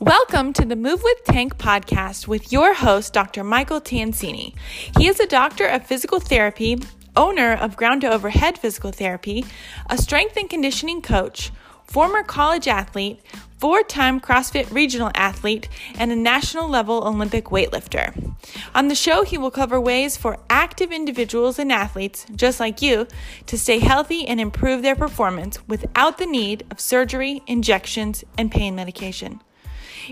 Welcome to the Move with Tank podcast with your host, Dr. Michael Tansini. He is a doctor of physical therapy, owner of Ground to Overhead Physical Therapy, a strength and conditioning coach, former college athlete, four time CrossFit regional athlete, and a national level Olympic weightlifter. On the show, he will cover ways for active individuals and athletes, just like you, to stay healthy and improve their performance without the need of surgery, injections, and pain medication.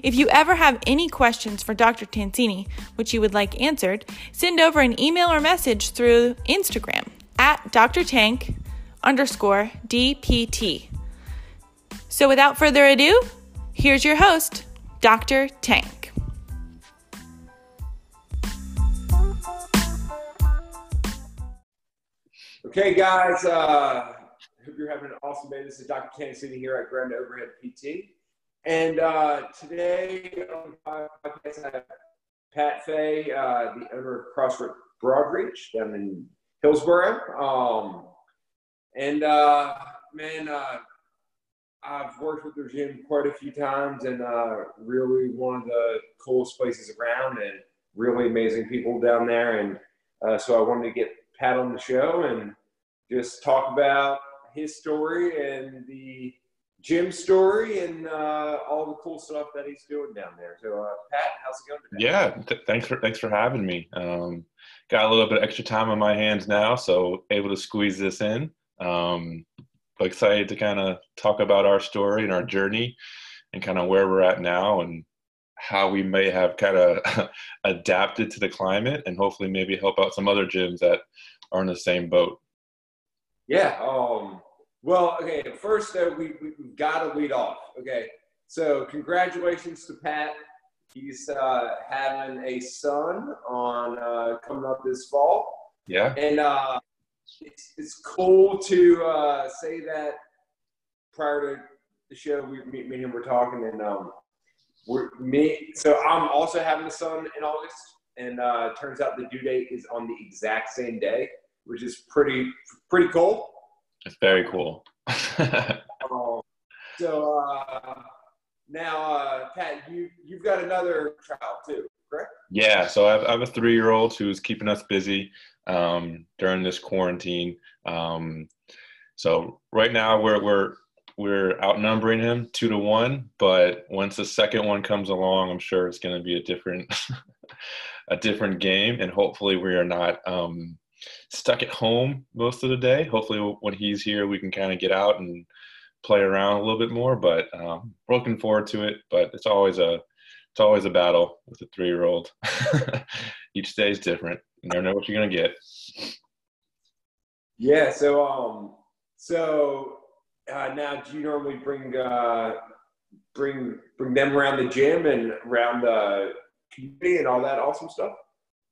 If you ever have any questions for Dr. Tansini, which you would like answered, send over an email or message through Instagram at Dr. Tank underscore DPT. So without further ado, here's your host, Dr. Tank. Okay, guys, uh, hope you're having an awesome day. This is Dr. Sitting here at Grand Overhead PT. And uh, today on the podcast, I have Pat Fay, uh, the owner of CrossFit Broadreach down in Hillsboro. Um, and uh, man, uh, I've worked with their gym quite a few times and uh, really one of the coolest places around and really amazing people down there. And uh, so I wanted to get Pat on the show and just talk about his story and the gym story and uh, all the cool stuff that he's doing down there. So, uh, Pat, how's it going today? Yeah, th- thanks for thanks for having me. Um, got a little bit of extra time on my hands now, so able to squeeze this in. Um, excited to kind of talk about our story and our journey, and kind of where we're at now, and how we may have kind of adapted to the climate, and hopefully maybe help out some other gyms that are in the same boat. Yeah. Um, well, okay. First, uh, we we've got to lead off. Okay. So, congratulations to Pat. He's uh, having a son on uh, coming up this fall. Yeah. And uh, it's, it's cool to uh, say that prior to the show, we me, me and him were talking, and um, we're me. So I'm also having a son in August, and uh, turns out the due date is on the exact same day, which is pretty pretty cool. It's very cool. Um, so uh, now, uh, Pat, you you've got another child too, correct? Yeah, so I have, I have a three-year-old who's keeping us busy um, during this quarantine. Um, so right now we're we're we're outnumbering him two to one, but once the second one comes along, I'm sure it's going to be a different a different game, and hopefully we are not um, stuck at home most of the day. Hopefully when he's here, we can kind of get out and play around a little bit more. But um, we're looking forward to it. But it's always a it's always a battle with a three year old. Each day is different. You never know what you're gonna get. Yeah. So um. So uh, now, do you normally bring uh, bring bring them around the gym and around the community and all that awesome stuff?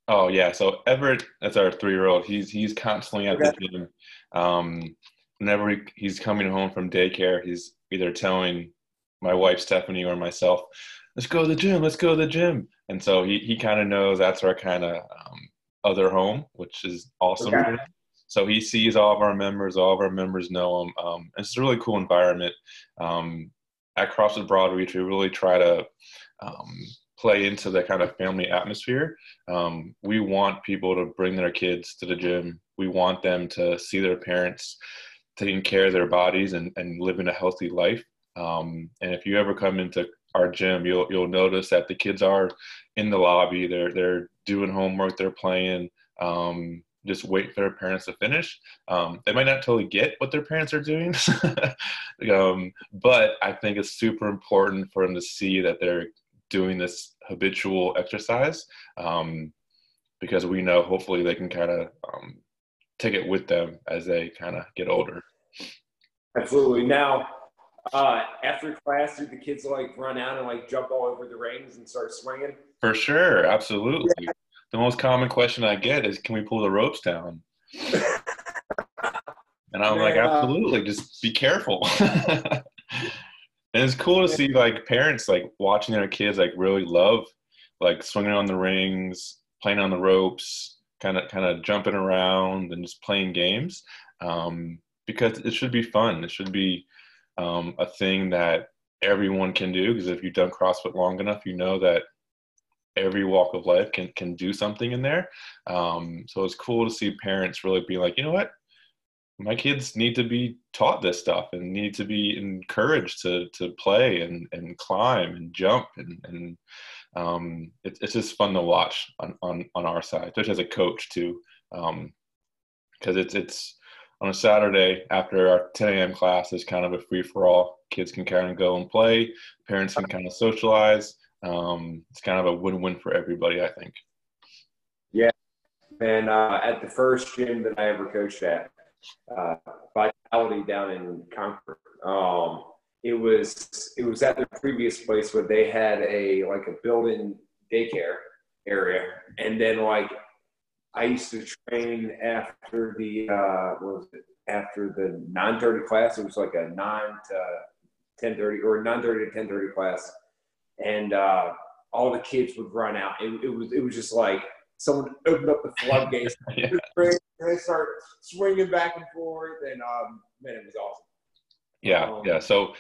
Oh yeah. So Everett, that's our three year old. He's he's constantly at the gym. Um, whenever he, he's coming home from daycare, he's either telling my wife Stephanie or myself, "Let's go to the gym. Let's go to the gym." And so he he kind of knows that's our kind of um, other home, which is awesome. Okay. So he sees all of our members. All of our members know him. Um, it's a really cool environment. Um, at CrossFit Broadreach, we really try to um, play into the kind of family atmosphere. Um, we want people to bring their kids to the gym. We want them to see their parents taking care of their bodies and, and living a healthy life. Um, and if you ever come into our gym, you'll you'll notice that the kids are in the lobby. They're they're doing homework. They're playing. Um, just wait for their parents to finish. Um, they might not totally get what their parents are doing, um, but I think it's super important for them to see that they're doing this habitual exercise um, because we know hopefully they can kind of um, take it with them as they kind of get older. Absolutely. Now, uh, after class, do the kids like run out and like jump all over the rings and start swinging? For sure, absolutely. Yeah. The most common question I get is, "Can we pull the ropes down?" and I'm like, "Absolutely, uh, just be careful." and it's cool to see like parents like watching their kids like really love like swinging on the rings, playing on the ropes, kind of kind of jumping around and just playing games um, because it should be fun. It should be um, a thing that everyone can do because if you've done CrossFit long enough, you know that every walk of life can can do something in there. Um, so it's cool to see parents really be like, you know what, my kids need to be taught this stuff and need to be encouraged to to play and and climb and jump and and um, it, it's just fun to watch on, on on our side, especially as a coach too, because um, it's it's on a Saturday after our 10 a.m. class is kind of a free for all. Kids can kind of go and play, parents can kind of socialize. Um, it's kind of a win win for everybody, I think. Yeah, and uh, at the first gym that I ever coached at, uh, Vitality down in Concord. Um, it was it was at the previous place where they had a like a built-in daycare area, and then like I used to train after the uh, was it after the nine thirty class. It was like a nine to ten thirty or nine thirty to ten thirty class, and uh, all the kids would run out. It, it was it was just like someone opened up the floodgates. yeah. They start swinging back and forth, and um, man, it was awesome. Yeah, um, yeah. So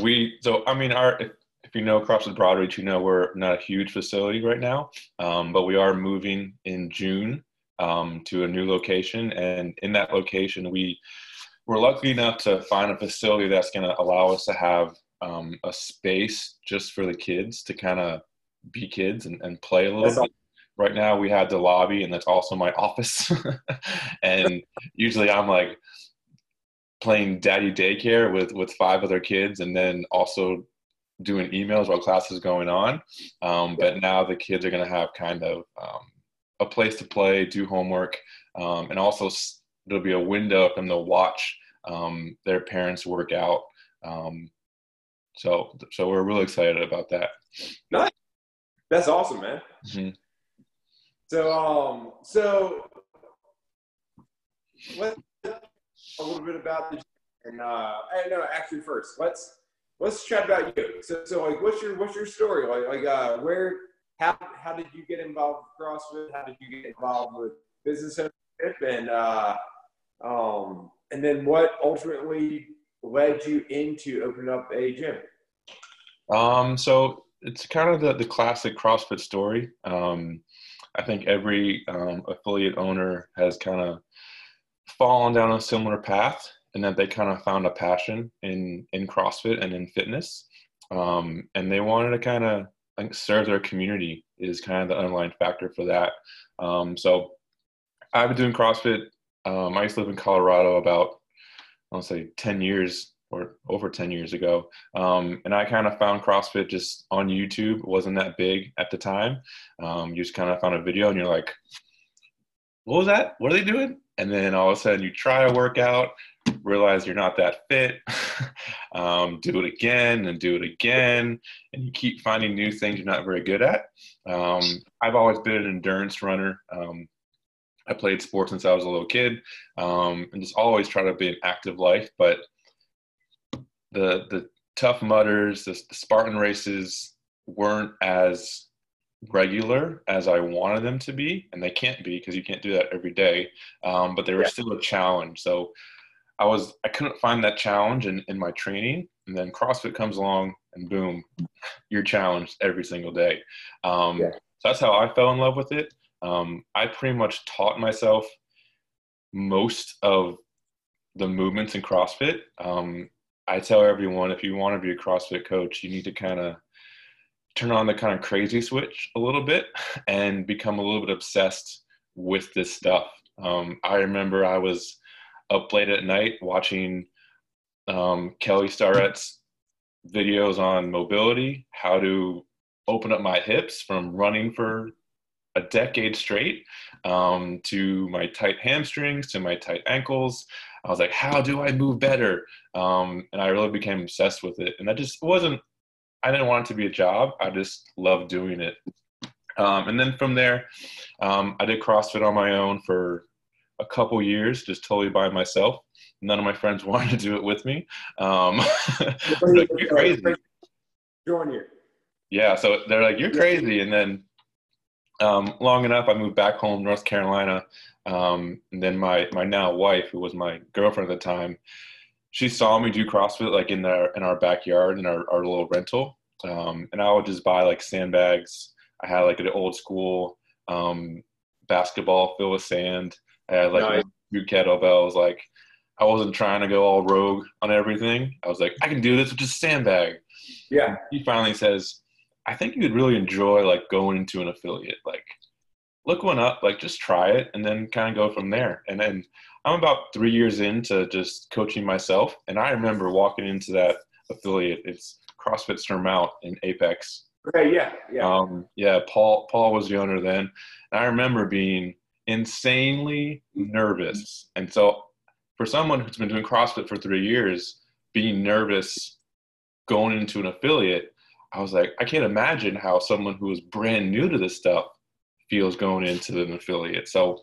we, so I mean, our if, if you know across CrossFit Broadreach, you know we're not a huge facility right now, um, but we are moving in June um, to a new location, and in that location, we we're lucky enough to find a facility that's going to allow us to have um, a space just for the kids to kind of be kids and, and play a little that's bit. Right now we had the lobby and that's also my office. And usually i'm like playing daddy daycare with with five other kids and then also doing emails while class is going on. Um, but now the kids are going to have kind of um, a place to play do homework um, and also there'll be a window for them to watch um, their parents work out. Um, so so we're really excited about that. Nice. That's awesome man. Mm-hmm. So, um, so let's a little bit about the and uh, no, actually, first let's let's chat about you. So, so like, what's your what's your story? Like, like uh, where, how how did you get involved with CrossFit? How did you get involved with business ownership? And uh, um, and then what ultimately led you into opening up a gym? Um, so it's kind of the the classic CrossFit story. Um, I think every um, affiliate owner has kind of fallen down a similar path and that they kind of found a passion in in CrossFit and in fitness, um, and they wanted to kind of serve their community is kind of the underlying factor for that. Um, so I've been doing CrossFit. Um, I used to live in Colorado about I want to say ten years or over 10 years ago. Um, and I kind of found CrossFit just on YouTube. It wasn't that big at the time. Um, you just kind of found a video and you're like, what was that? What are they doing? And then all of a sudden you try a workout, realize you're not that fit, um, do it again and do it again. And you keep finding new things you're not very good at. Um, I've always been an endurance runner. Um, I played sports since I was a little kid um, and just always try to be an active life. But the the Tough Mudders, the, the Spartan races weren't as regular as I wanted them to be, and they can't be because you can't do that every day. Um, but they were yeah. still a challenge. So I was I couldn't find that challenge in, in my training, and then CrossFit comes along, and boom, you're challenged every single day. Um, yeah. So that's how I fell in love with it. Um, I pretty much taught myself most of the movements in CrossFit. Um, I tell everyone if you want to be a CrossFit coach, you need to kind of turn on the kind of crazy switch a little bit and become a little bit obsessed with this stuff. Um, I remember I was up late at night watching um, Kelly Starrett's videos on mobility, how to open up my hips from running for a decade straight um, to my tight hamstrings to my tight ankles I was like, how do I move better? Um, and I really became obsessed with it. And that just wasn't, I didn't want it to be a job. I just loved doing it. Um, and then from there, um, I did CrossFit on my own for a couple years, just totally by myself. None of my friends wanted to do it with me. Um, like, you're crazy. Join you. Yeah, so they're like, you're crazy. And then um, long enough, I moved back home, North Carolina, um, and then my my now wife, who was my girlfriend at the time, she saw me do CrossFit like in our in our backyard in our, our little rental, um, and I would just buy like sandbags. I had like an old school um, basketball filled with sand. I had like nice. two kettlebells. Like I wasn't trying to go all rogue on everything. I was like, I can do this with just sandbag. Yeah. He finally says, I think you would really enjoy like going into an affiliate. Like look one up, like just try it and then kind of go from there. And then I'm about three years into just coaching myself. And I remember walking into that affiliate. It's CrossFit Surmount in Apex. Okay, yeah, yeah. Um, yeah, Paul Paul was the owner then. And I remember being insanely nervous. And so for someone who's been doing CrossFit for three years, being nervous going into an affiliate, I was like, I can't imagine how someone who is brand new to this stuff feels going into an affiliate. So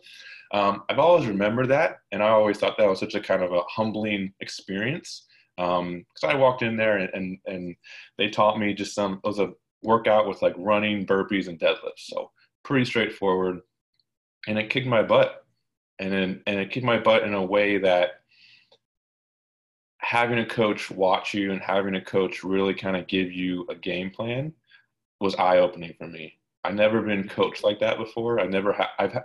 um, I've always remembered that, and I always thought that was such a kind of a humbling experience. Because um, I walked in there and, and, and they taught me just some. It was a workout with like running, burpees, and deadlifts. So pretty straightforward, and it kicked my butt. And then and it kicked my butt in a way that having a coach watch you and having a coach really kind of give you a game plan was eye opening for me. I've never been coached like that before. I've never ha- I've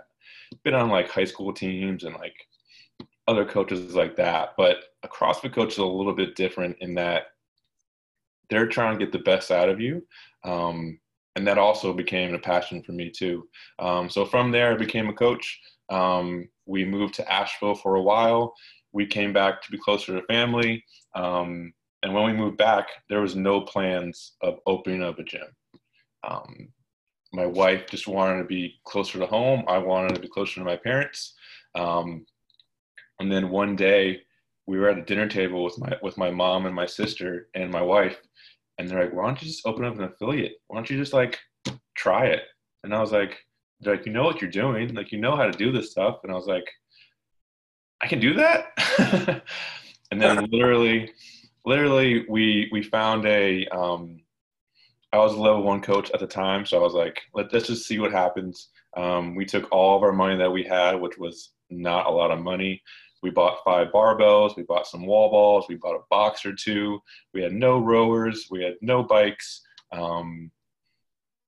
been on like high school teams and like other coaches like that, but a CrossFit coach is a little bit different in that they're trying to get the best out of you. Um, and that also became a passion for me too. Um, so from there, I became a coach. Um, we moved to Asheville for a while. We came back to be closer to family. Um, and when we moved back, there was no plans of opening up a gym. My wife just wanted to be closer to home. I wanted to be closer to my parents. Um, and then one day we were at a dinner table with my with my mom and my sister and my wife, and they're like, "Why don't you just open up an affiliate? Why don't you just like try it?" And I was like, "They're "Like you know what you're doing. Like you know how to do this stuff." And I was like, "I can do that." and then literally, literally, we we found a um, I was a level one coach at the time, so I was like, Let, us just see what happens. Um, we took all of our money that we had, which was not a lot of money. We bought five barbells, we bought some wall balls, we bought a box or two. We had no rowers, we had no bikes, um,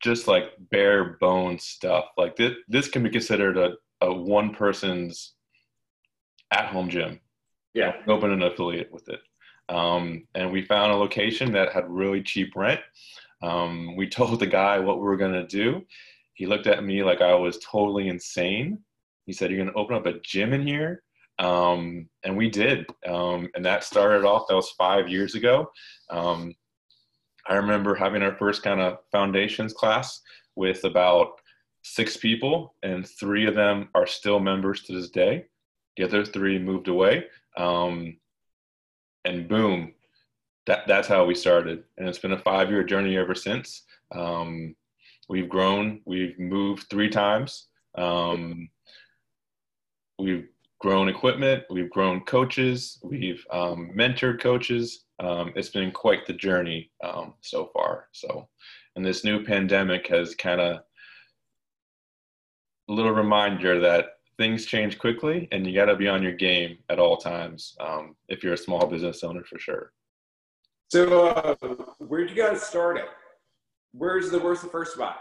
just like bare bones stuff. Like this, this can be considered a, a one person's at home gym. Yeah. Open an affiliate with it. Um, and we found a location that had really cheap rent. Um, we told the guy what we were going to do. He looked at me like I was totally insane. He said, You're going to open up a gym in here? Um, and we did. Um, and that started off, that was five years ago. Um, I remember having our first kind of foundations class with about six people, and three of them are still members to this day. The other three moved away. Um, and boom, that that's how we started, and it's been a five year journey ever since. Um, we've grown. We've moved three times. Um, we've grown equipment. We've grown coaches. We've um, mentored coaches. Um, it's been quite the journey um, so far. So, and this new pandemic has kind of a little reminder that things change quickly and you got to be on your game at all times um, if you're a small business owner for sure so, uh, where'd you guys start at? Where's the where's the first spot?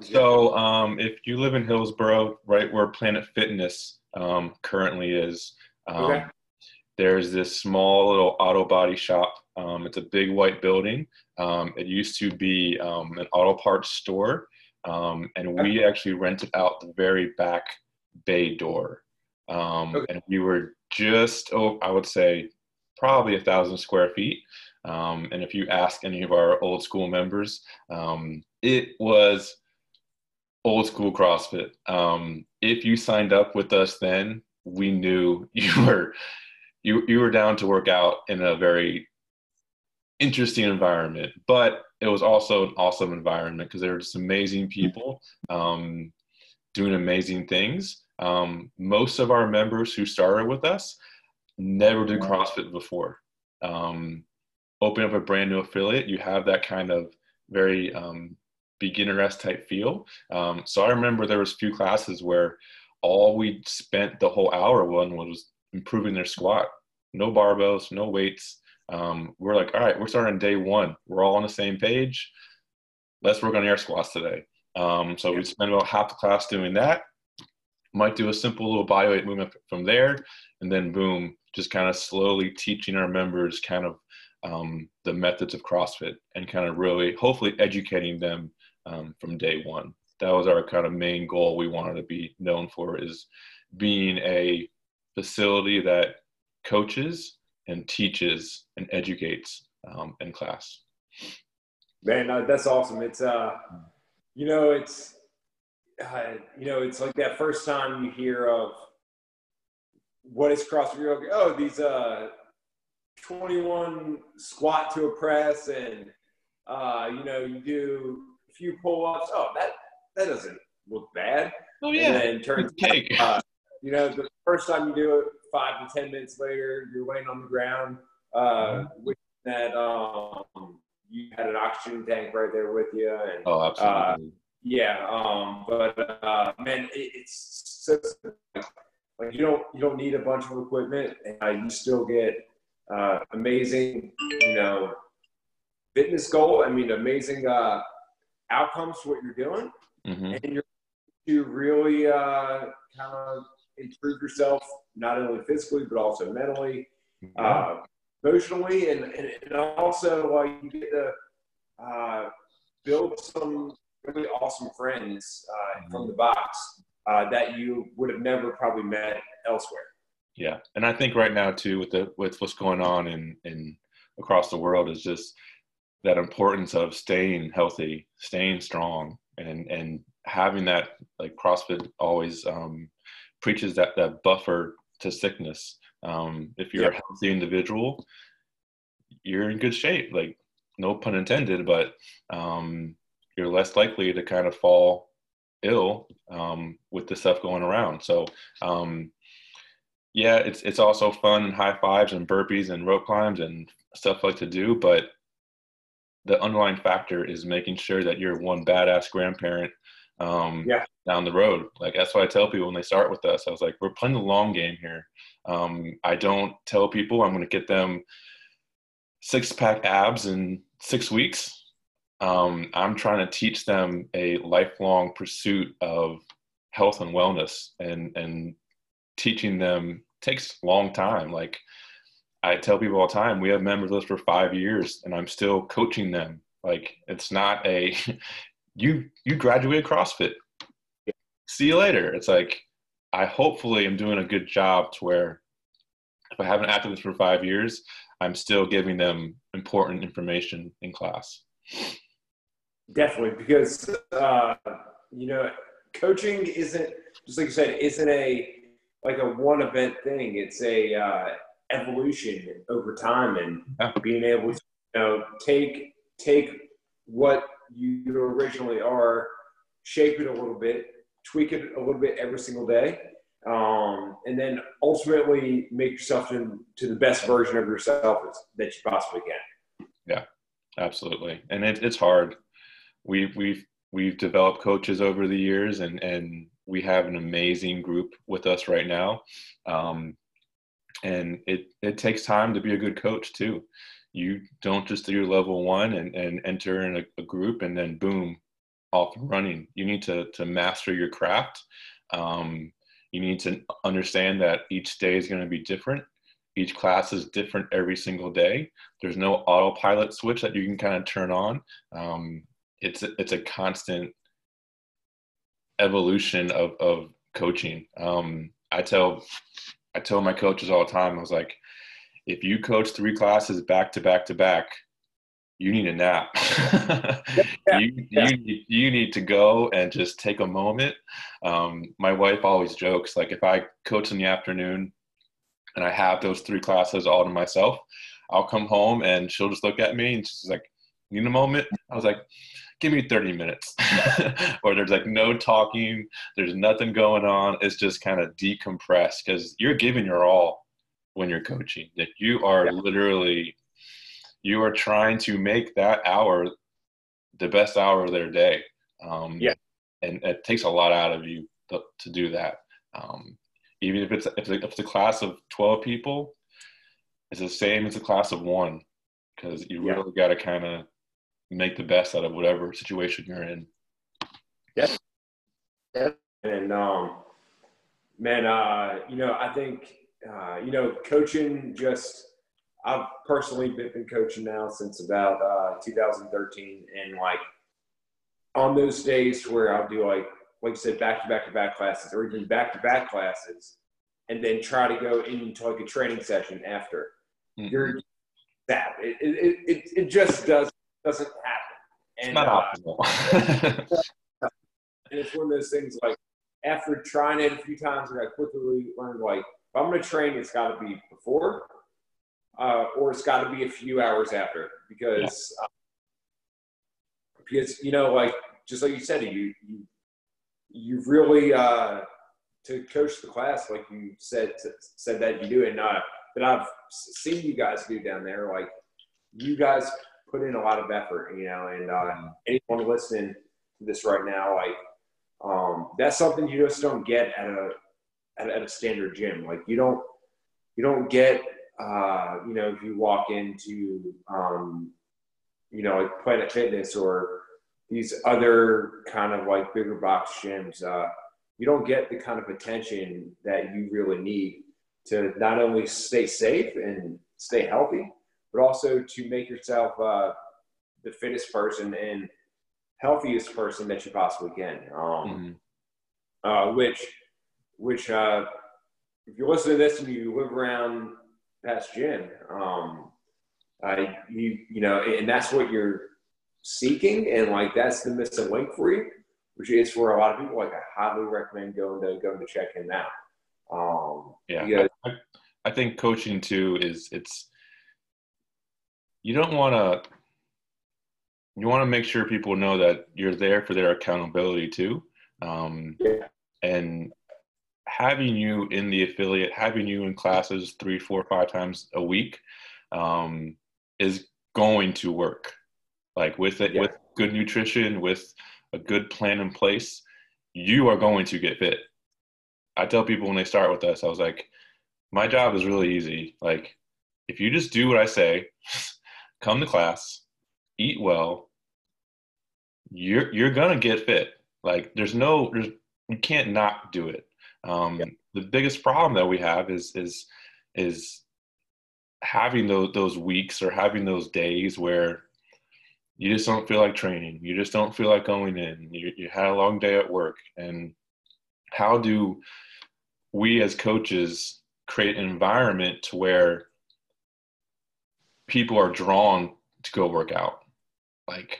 so, um, if you live in Hillsboro, right where Planet Fitness um, currently is, um, okay. there's this small little auto body shop. Um, it's a big white building. Um, it used to be um, an auto parts store, and we actually rented out the very back bay door. Okay. And we were just, oh, I would say, probably a thousand square feet. Um, and if you ask any of our old school members, um, it was old school CrossFit. Um, if you signed up with us then, we knew you were you you were down to work out in a very interesting environment, but it was also an awesome environment because there were just amazing people um, doing amazing things. Um, most of our members who started with us never did CrossFit before. Um, open up a brand new affiliate, you have that kind of very um, beginner-esque type feel. Um, so I remember there was a few classes where all we spent the whole hour on was improving their squat. no barbells, no weights. Um, we're like, all right, we're starting day one. We're all on the same page. Let's work on air squats today. Um, so we spend about half the class doing that. Might do a simple little body weight movement from there, and then boom, just kind of slowly teaching our members kind of um, the methods of CrossFit and kind of really, hopefully, educating them um, from day one. That was our kind of main goal. We wanted to be known for is being a facility that coaches and teaches and educates um, in class. Man, uh, that's awesome. It's uh, you know, it's uh, you know, it's like that first time you hear of what is CrossFit. Oh, these uh, 21 squat to a press, and uh, you know, you do a few pull-ups. Oh, that that doesn't look bad. Oh yeah. And then turns cake. Uh, you know, the first time you do it, five to ten minutes later, you're laying on the ground uh, mm-hmm. with that. Um, you had an oxygen tank right there with you. And, oh, absolutely. Uh, yeah, um, but uh, man, it, it's so, like you don't you don't need a bunch of equipment, and uh, you still get uh, amazing, you know, fitness goal. I mean, amazing uh, outcomes to what you're doing, mm-hmm. and you're to really uh, kind of improve yourself not only physically but also mentally, uh, emotionally, and, and, and also uh, you get to uh, build some really awesome friends uh, mm-hmm. from the box uh, that you would have never probably met elsewhere. Yeah, and I think right now too, with the with what's going on in in across the world, is just that importance of staying healthy, staying strong, and and having that like CrossFit always um, preaches that that buffer to sickness. Um, if you're a healthy individual, you're in good shape. Like no pun intended, but um, you're less likely to kind of fall ill um, with the stuff going around. So um, yeah, it's it's also fun and high fives and burpees and rope climbs and stuff like to do, but the underlying factor is making sure that you're one badass grandparent um, yeah. down the road. Like that's what I tell people when they start with us. I was like, we're playing the long game here. Um, I don't tell people I'm going to get them six pack abs in six weeks. Um, I'm trying to teach them a lifelong pursuit of health and wellness, and and teaching them takes a long time. Like I tell people all the time, we have members with us for five years, and I'm still coaching them. Like it's not a you you graduated CrossFit. See you later. It's like I hopefully am doing a good job to where if I haven't acted this for five years, I'm still giving them important information in class. Definitely, because uh, you know, coaching isn't just like you said, isn't a like a one event thing. It's a uh, evolution over time, and yeah. being able to you know take take what you originally are, shape it a little bit, tweak it a little bit every single day, um, and then ultimately make yourself into the best version of yourself that you possibly can. Yeah, absolutely, and it, it's hard. We've we've we've developed coaches over the years, and and we have an amazing group with us right now. Um, and it it takes time to be a good coach too. You don't just do your level one and, and enter in a, a group and then boom off and running. You need to to master your craft. Um, you need to understand that each day is going to be different. Each class is different every single day. There's no autopilot switch that you can kind of turn on. Um, it's it's a constant evolution of, of coaching um, i tell i tell my coaches all the time i was like if you coach three classes back to back to back, you need a nap. yeah, you, yeah. you, you need to go and just take a moment. Um, my wife always jokes, like if I coach in the afternoon and I have those three classes all to myself, I'll come home and she'll just look at me and she's like, need a moment? I was like, give me 30 minutes. or there's like no talking, there's nothing going on. It's just kind of decompress because you're giving your all when you're coaching that you are yeah. literally you are trying to make that hour the best hour of their day um, yeah and it takes a lot out of you to, to do that um, even if it's if it's a class of 12 people it's the same as a class of one because you Yeah. really got to kind of make the best out of whatever situation you're in. Yes. And um, man, uh, you know, I think uh, you know, coaching just. I've personally been, coaching now since about uh, 2013, and like on those days where I'll do like like you said, back to back to back classes, or even back to back classes, and then try to go into like a training session after. Mhm. You're that it it, it, it just does doesn't happen. it's not uh, optimal. and it's one of those things like after trying it a few times, I quickly learned like if I'm going to train, it's got to be before, uh, or it's got to be a few hours after because uh, because you know like just like you said, you you you really uh, to coach the class like you said said that you do it and uh, that I've seen you guys do down there like you guys put in a lot of effort you know and uh, anyone listening to this right now like um, that's something you just don't get at a at, at a standard gym. Like you don't you don't get uh, you know if you walk into um, you know like Planet Fitness or these other kind of like bigger box gyms. Uh, you don't get the kind of attention that you really need to not only stay safe and stay healthy, but also to make yourself uh, the fittest person and healthiest person that you possibly can. Um, Mhm. uh, which, which, uh, if you listen to this and you live around Pat's gym, um, uh, you, you know, and that's what you're seeking, and like that's the missing link for you, which is for a lot of people. Like I highly recommend going to going to check him out. Um, Yeah, I, I think coaching too is it's you don't want to you want to make sure people know that you're there for their accountability too, um, Yeah. and having you in the affiliate, having you in classes three, four, five times a week um, is going to work. Like with it, Yeah. with good nutrition, with a good plan in place, you are going to get fit. I tell people when they start with us, I was like, my job is really easy. Like, if you just do what I say, come to class, eat well, you're you're gonna get fit. Like, there's no, there's you can't not do it. Um, The biggest problem that we have is is is having those those weeks or having those days where you just don't feel like training. You just don't feel like going in. You you had a long day at work, and how do we as coaches create an environment to where people are drawn to go work out. Like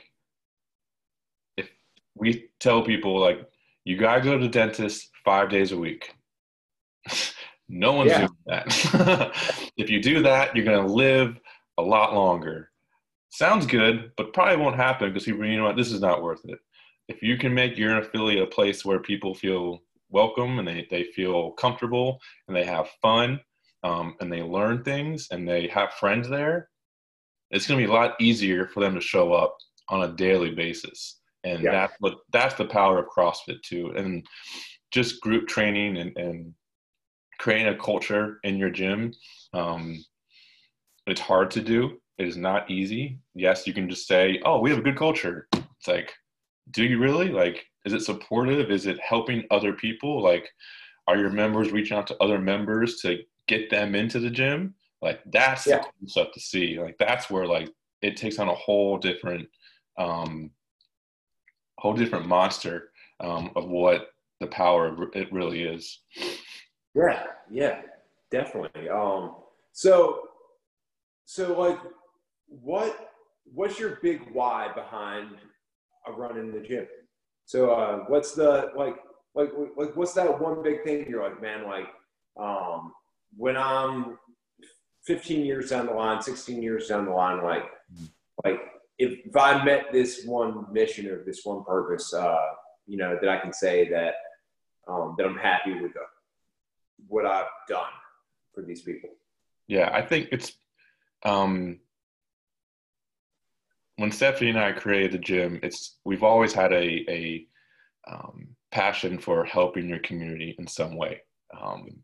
if we tell people like you gotta go to the dentist five days a week no one's Yeah. doing that. If you do that you're gonna live a lot longer. Sounds good but probably won't happen because people you know what this is not worth it. If you can make your affiliate a place where people feel welcome and they, they feel comfortable and they have fun um, and they learn things and they have friends there, it's going to be a lot easier for them to show up on a daily basis. And Yeah. that's what that's the power of CrossFit too. And just group training and, and creating a culture in your gym. Um, it's hard to do. It is not easy. Yes, you can just say, "Oh, we have a good culture." It's like, do you really? Like, is it supportive? Is it helping other people? Like, are your members reaching out to other members to get them into the gym? Like, that's Yeah. the cool stuff to see. Like, that's where like it takes on a whole different, um, whole different monster um, of what the power of it really is. Yeah, yeah, definitely. Um, so, so like, what what's your big why behind a run in the gym? So, uh, what's the like, like, like, what's that one big thing you're like, man, like, um, when I'm 15 years down the line, 16 years down the line, like, like if, if I met this one mission or this one purpose, uh, you know, that I can say that um, that I'm happy with the, what I've done for these people. Yeah, I think it's um, when Stephanie and I created the gym. It's we've always had a a um, passion for helping your community in some way. Um,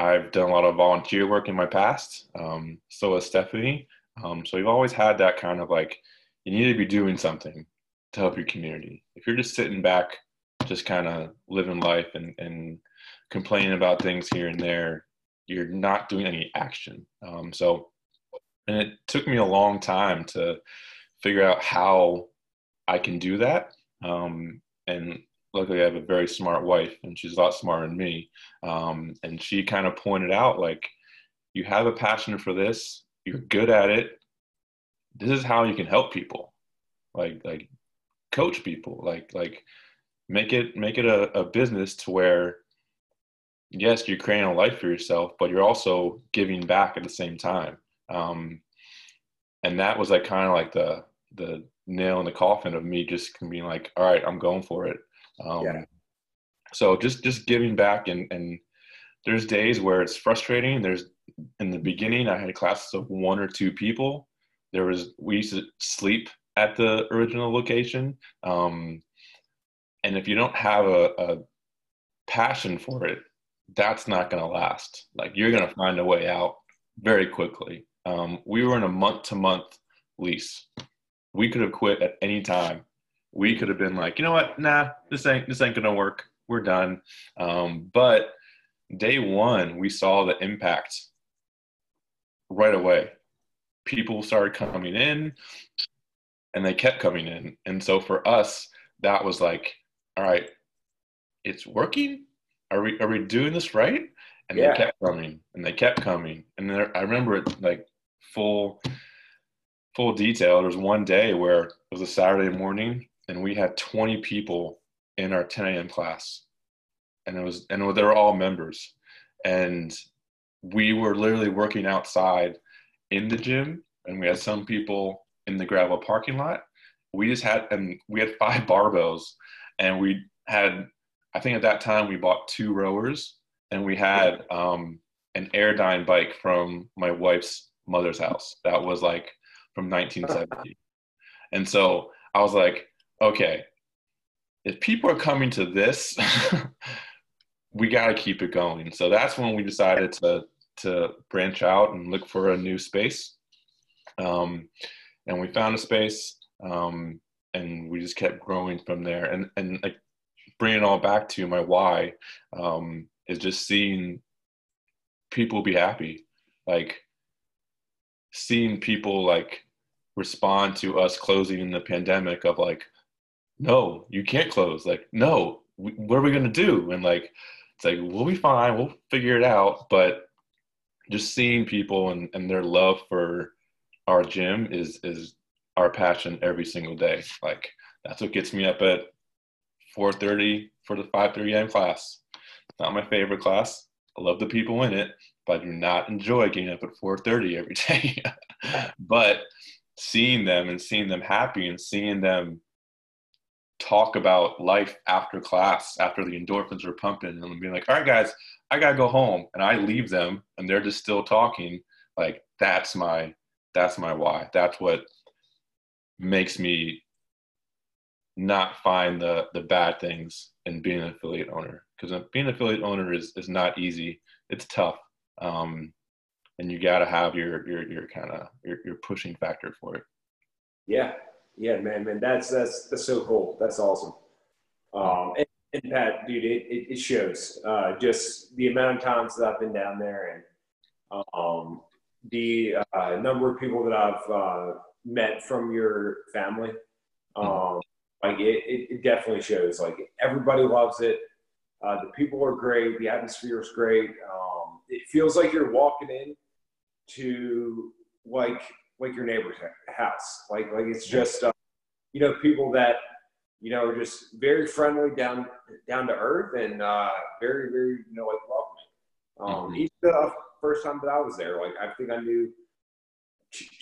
I've done a lot of volunteer work in my past. Um, so has Stephanie. Um, so we've always had that kind of like, you need to be doing something to help your community. If you're just sitting back, just kind of living life and, and complaining about things here and there, you're not doing any action. Um, so, and it took me a long time to figure out how I can do that. Um, and luckily, I have a very smart wife, and she's a lot smarter than me. Um, and she kind of pointed out, like, you have a passion for this, you're good at it. This is how you can help people, like, like coach people, like, like make it make it a, a business to where yes, you're creating a life for yourself, but you're also giving back at the same time. Um, and that was like kind of like the the nail in the coffin of me just being like, all right, I'm going for it. Um, yeah. So just just giving back and and there's days where it's frustrating. There's in the beginning I had classes of one or two people. There was we used to sleep at the original location. Um, and if you don't have a, a passion for it, that's not going to last. Like you're going to find a way out very quickly. Um, we were in a month to month lease. We could have quit at any time. We could have been like, you know what? Nah, this ain't this ain't gonna work. We're done. Um, but day one, we saw the impact right away. People started coming in, and they kept coming in. And so for us, that was like, all right, it's working are we are we doing this right? And yeah. they kept coming and they kept coming. And there, I remember it like full full detail. There was one day where it was a Saturday morning and we had 20 people in our 10 a.m. class. And it was and they were all members. And we were literally working outside in the gym and we had some people in the gravel parking lot. We just had and we had five barbells and we had I think at that time we bought two rowers and we had um, an Airdyne bike from my wife's mother's house. That was like from 1970. and so I was like, okay, if people are coming to this, we got to keep it going. So that's when we decided to to branch out and look for a new space. Um, and we found a space, um, and we just kept growing from there. And and like bring it all back to my why um, is just seeing people be happy like seeing people like respond to us closing in the pandemic of like no you can't close like no what are we going to do and like it's like we'll be fine we'll figure it out but just seeing people and, and their love for our gym is is our passion every single day like that's what gets me up at 4.30 for the 5.30 a.m. class. Not my favorite class. I love the people in it, but I do not enjoy getting up at 4.30 every day. but seeing them and seeing them happy and seeing them talk about life after class, after the endorphins are pumping, and being like, all right, guys, I gotta go home. And I leave them and they're just still talking. Like that's my that's my why. That's what makes me not find the the bad things in being an affiliate owner because being an affiliate owner is is not easy. It's tough, um, and you got to have your your your kind of your, your pushing factor for it. Yeah, yeah, man, man, that's that's that's so cool. That's awesome. Um, and, and Pat, dude, it, it, it shows uh, just the amount of times that I've been down there and um, the uh, number of people that I've uh, met from your family. Um, like it, it definitely shows. Like everybody loves it. Uh, the people are great. The atmosphere is great. Um, it feels like you're walking in to like like your neighbor's house. Like like it's just uh, you know people that you know are just very friendly, down down to earth, and uh, very very you know like welcoming. Um, mm-hmm. Even the first time that I was there, like I think I knew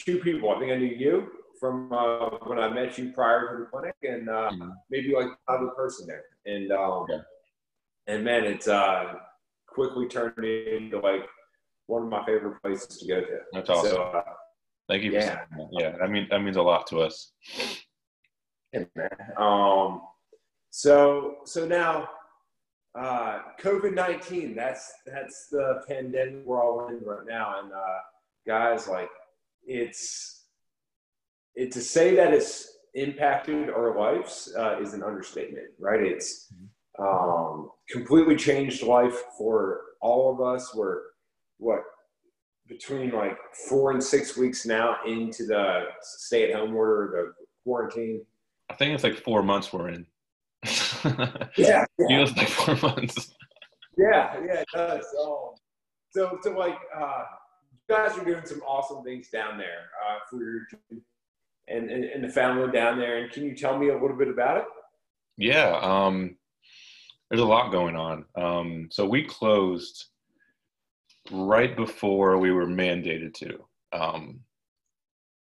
two people. I think I knew you, from uh, when I met you prior to the clinic, and uh, mm-hmm. maybe like another person there. And um, yeah. and man, it's uh, quickly turned into like one of my favorite places to go to. That's awesome. So, uh, Thank you. For yeah, yeah. I mean, that means a lot to us. Yeah, man. Um, so so now, uh, COVID nineteen. That's that's the pandemic we're all in right now, and uh, guys, like it's it to say that it's impacted our lives uh, is an understatement, right? It's um, completely changed life for all of us. We're what between like four and six weeks now into the stay-at-home order, the quarantine. I think it's like four months we're in. Yeah, Feels like four months. Yeah, yeah, it does. Um, so, so like, uh, you guys are doing some awesome things down there uh, for your and, and and the family down there. And can you tell me a little bit about it? Yeah, um, there's a lot going on. Um, so we closed right before we were mandated to. Um,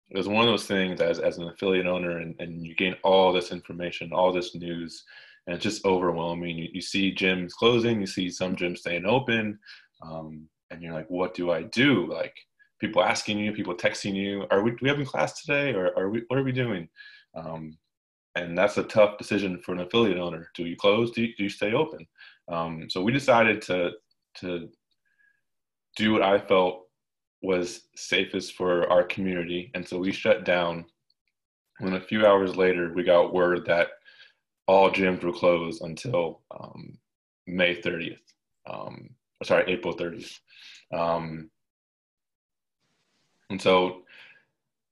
it was one of those things as, as an affiliate owner, and, and you gain all this information, all this news, and it's just overwhelming. You, you see gyms closing, you see some gyms staying open, um, and you're like, what do I do? Like people asking you, people texting you, are we, we having class today, or are we, what are we doing? Um, and that's a tough decision for an affiliate owner. Do you close? Do you, do you stay open? Um, so we decided to to do what I felt was safest for our community, and so we shut down. When a few hours later, we got word that all gyms were closed until um, May 30th. Um, sorry, April 30th. Um, and so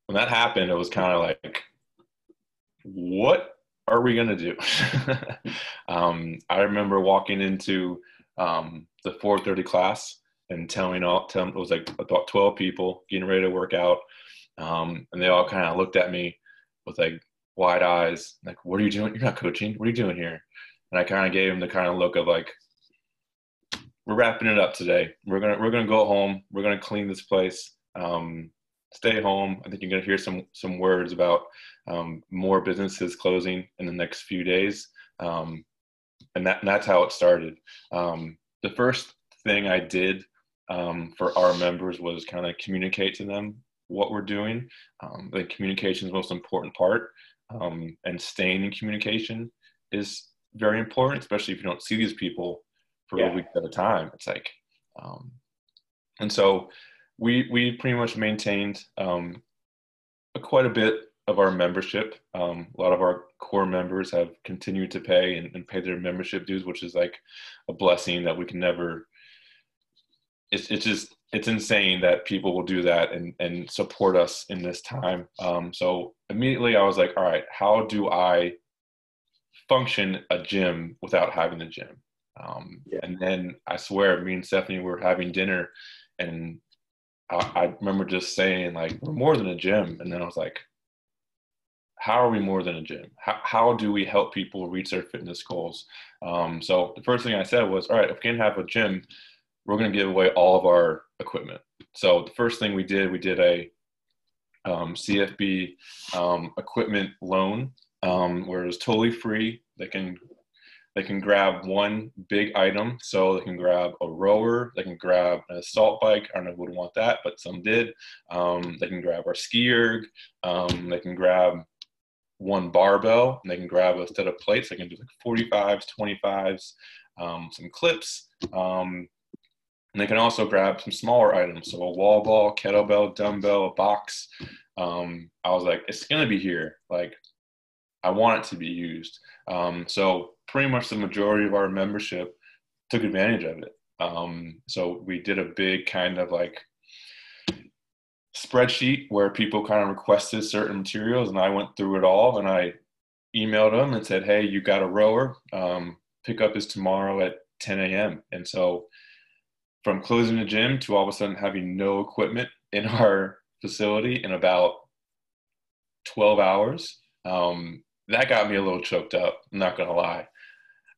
when that happened, it was kind of like, what are we gonna do? um, I remember walking into um, the 4:30 class and telling all, telling it was like about 12 people getting ready to work out, um, and they all kind of looked at me with like wide eyes, like, "What are you doing? You're not coaching. What are you doing here?" And I kind of gave them the kind of look of like, "We're wrapping it up today. We're gonna we're gonna go home. We're gonna clean this place." Um, stay home. I think you're to hear some some words about um, more businesses closing in the next few days, um, and that and that's how it started. Um, the first thing I did um, for our members was kind of communicate to them what we're doing. Um, the communication is the most important part, um, and staying in communication is very important, especially if you don't see these people for Yeah. a week at a time. It's like, and so we we pretty much maintained um, a, quite a bit of our membership. Um, a lot of our core members have continued to pay and, and pay their membership dues, which is like a blessing that we can never. It's it's just it's insane that people will do that and and support us in this time. Um, so immediately I was like, all right, how do I function a gym without having a gym? Um, Yeah. And then I swear, me and Stephanie were having dinner, and I, I remember just saying like, "We're more than a gym," and then I was like, "How are we more than a gym? How how do we help people reach their fitness goals?" Um, so the first thing I said was, "All right, if we can have a gym, we're going to give away all of our equipment." So the first thing we did, we did a um, CFB um, equipment loan um, where it was totally free. They can they can grab one big item. So they can grab a rower, they can grab an assault bike. I don't know who would want that, but some did. Um, they can grab our SkiErg. Um, they can grab one barbell and they can grab a set of plates. They can do like 45s, 25s, um, some clips. And they can also grab some smaller items. So a wall ball, kettlebell, dumbbell, a box. Um, I was like, it's to be here. Like, I want it to be used. Um, so pretty much the majority of our membership took advantage of it. Um, so we did a big kind of like spreadsheet where people kind of requested certain materials, and I went through it all and I emailed them and said, "Hey, you got a rower? Um, pickup is tomorrow at 10 a.m." And so from closing the gym to all of a sudden having no equipment in our facility in about 12 hours. Um, that got me a little choked up i'm not gonna lie.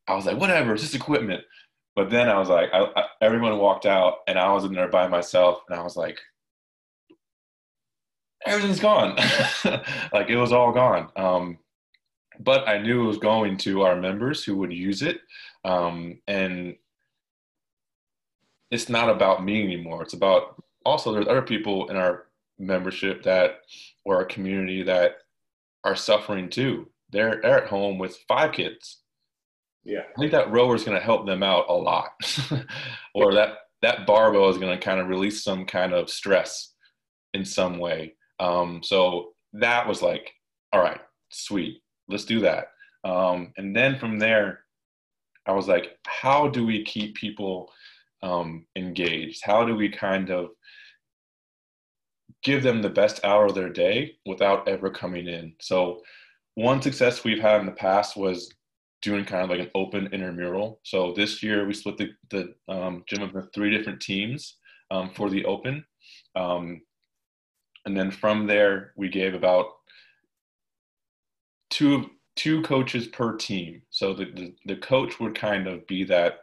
I was like whatever it's just equipment. But then i was like I, I, everyone walked out and i was in there by myself and i was like everything's gone. Like it was all gone. Um, but i knew it was going to our members who would use it. Um, and it's not about me anymore it's about also there's other people in our membership that or our community that are suffering too they're, they're at home with five kids Yeah. I think that rower is going to help them out a lot, or that that barbell is going to kind of release some kind of stress in some way. Um, so that was like, all right, sweet, let's do that. Um, and then from there, I was like, how do we keep people um, engaged? How do we kind of give them the best hour of their day without ever coming in? So, one success we've had in the past was doing kind of like an open intramural. So this year we split the, the um, gym into three different teams um, for the open. Um, and then from there, we gave about two two coaches per team. So the, the, the coach would kind of be that